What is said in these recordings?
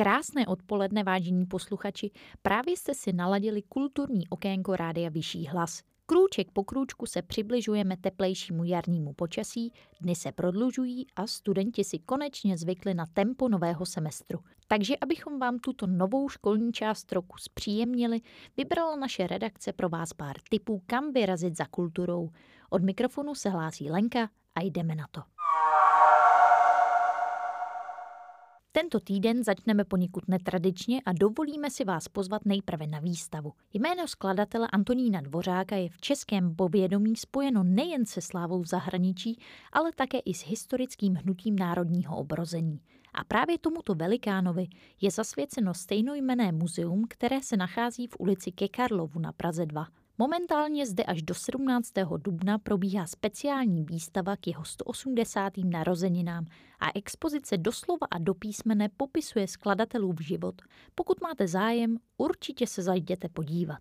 Krásné odpoledne, vážení posluchači, právě jste si naladili kulturní okénko Rádia Vyšší hlas. Krůček po krůčku se přibližujeme teplejšímu jarnímu počasí, dny se prodlužují a studenti si konečně zvykli na tempo nového semestru. Takže abychom vám tuto novou školní část roku zpříjemnili, vybrala naše redakce pro vás pár tipů, kam vyrazit za kulturou. Od mikrofonu se hlásí Lenka a jdeme na to. Tento týden začneme poněkud netradičně a dovolíme si vás pozvat nejprve na výstavu. Jméno skladatele Antonína Dvořáka je v českém povědomí spojeno nejen se slávou v zahraničí, ale také i s historickým hnutím národního obrození. A právě tomuto velikánovi je zasvěceno stejnojmené muzeum, které se nachází v ulici Ke Karlovu na Praze 2. Momentálně zde až do 17. dubna probíhá speciální výstava k jeho 180. narozeninám a expozice doslova a do písmene popisuje skladatelův život. Pokud máte zájem, určitě se zajděte podívat.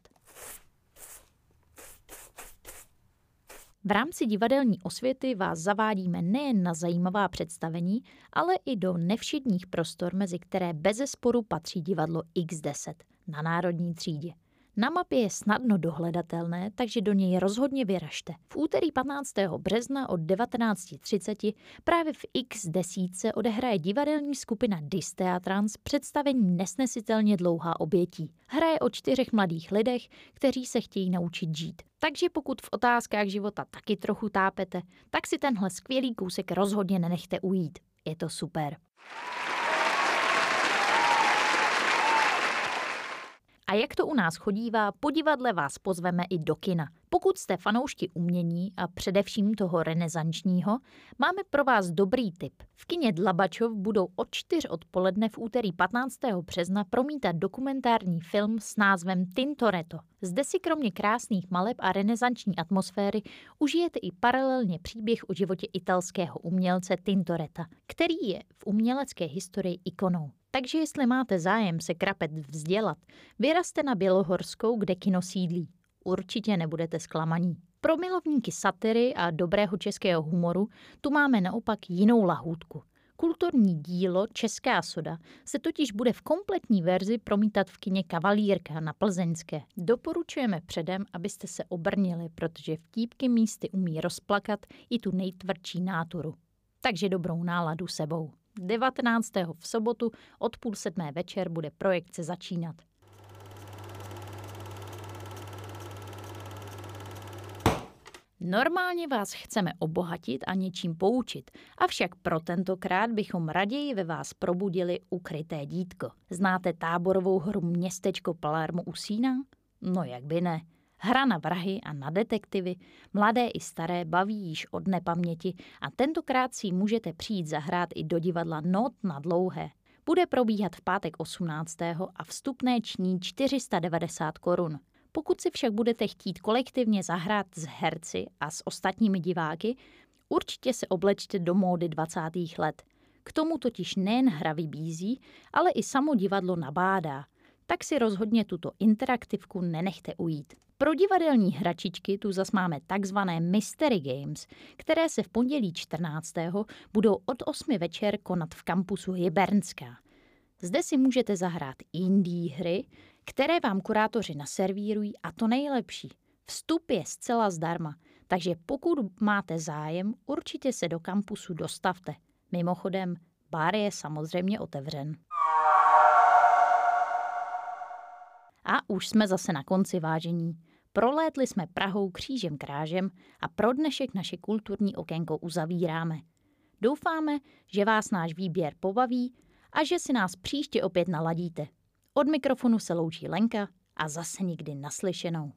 V rámci divadelní osvěty vás zavádíme nejen na zajímavá představení, ale i do nevšedních prostor, mezi které bezesporu patří divadlo X10 na Národní třídě. Na mapě je snadno dohledatelné, takže do něj rozhodně vyražte. V úterý 15. března od 19.30 právě v X desíce odehraje divadelní skupina Disteatrans představení nesnesitelně dlouhá obětí. Hraje o čtyřech mladých lidech, kteří se chtějí naučit žít. Takže pokud v otázkách života taky trochu tápete, tak si tenhle skvělý kousek rozhodně nenechte ujít. Je to super. A jak to u nás chodívá, po divadle vás pozveme i do kina. Pokud jste fanoušti umění a především toho renesančního, máme pro vás dobrý tip. V kině Dlabačov budou od 4 odpoledne v úterý 15. března promítat dokumentární film s názvem Tintoretto. Zde si kromě krásných maleb a renesanční atmosféry užijete i paralelně příběh o životě italského umělce Tintoretta, který je v umělecké historii ikonou. Takže jestli máte zájem se krapet vzdělat, vyrazte na Bělohorskou, kde kino sídlí. Určitě nebudete zklamaní. Pro milovníky satyry a dobrého českého humoru tu máme naopak jinou lahůdku. Kulturní dílo Česká soda se totiž bude v kompletní verzi promítat v kině Kavalírka na Plzeňské. Doporučujeme předem, abyste se obrnili, protože vtípky místy umí rozplakat i tu nejtvrdší náturu. Takže dobrou náladu sebou. 19. v sobotu od půl sedmé večer bude projekce začínat. Normálně vás chceme obohatit a něčím poučit, avšak pro tentokrát bychom raději ve vás probudili ukryté dítko. Znáte táborovou hru Městečko Palermo u Sína? No jak by ne. Hra na vrahy a na detektivy, mladé i staré baví již od nepaměti a tentokrát si můžete přijít zahrát i do divadla Not na dlouhé. Bude probíhat v pátek 18. a vstupné ční 490 korun. Pokud si však budete chtít kolektivně zahrát s herci a s ostatními diváky, určitě se oblečte do módy 20. let. K tomu totiž nejen hra vybízí, ale i samo divadlo nabádá. Tak si rozhodně tuto interaktivku nenechte ujít. Pro divadelní hračičky tu zas máme takzvané Mystery Games, které se v pondělí 14. budou od 8 večer konat v kampusu Hybernská. Zde si můžete zahrát indie hry, které vám kurátoři naservírují a to nejlepší. Vstup je zcela zdarma, takže pokud máte zájem, určitě se do kampusu dostavte. Mimochodem, bar je samozřejmě otevřen. A už jsme zase na konci vážení. Prolétli jsme Prahou křížem krážem a pro dnešek naše kulturní okénko uzavíráme. Doufáme, že vás náš výběr pobaví a že si nás příště opět naladíte. Od mikrofonu se loučí Lenka a zase nikdy naslyšenou.